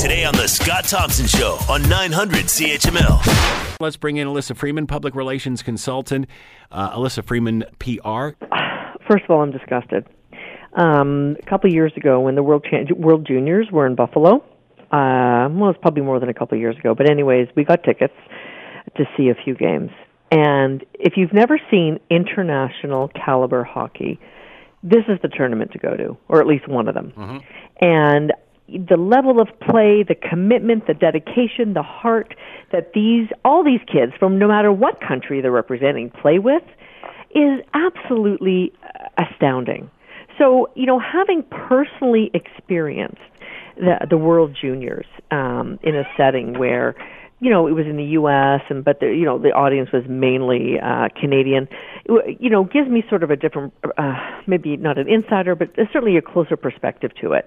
Today on The Scott Thompson Show on 900 CHML. Let's bring in Alyssa Freeman, public relations consultant. Uh, Alyssa Freeman, PR. First of all, I'm disgusted. Um, a couple of years ago, when the World Chan- World Juniors were in Buffalo, uh, well, it's probably more than a couple of years ago, but anyways, we got tickets to see a few games. And if you've never seen international caliber hockey, this is the tournament to go to, or at least one of them. Mm-hmm. And the level of play, the commitment, the dedication, the heart that these all these kids from no matter what country they're representing play with is absolutely astounding. So, you know, having personally experienced the the World Juniors um, in a setting where you know, it was in the U.S. and but the you know the audience was mainly uh, Canadian. You know, gives me sort of a different, uh, maybe not an insider, but certainly a closer perspective to it.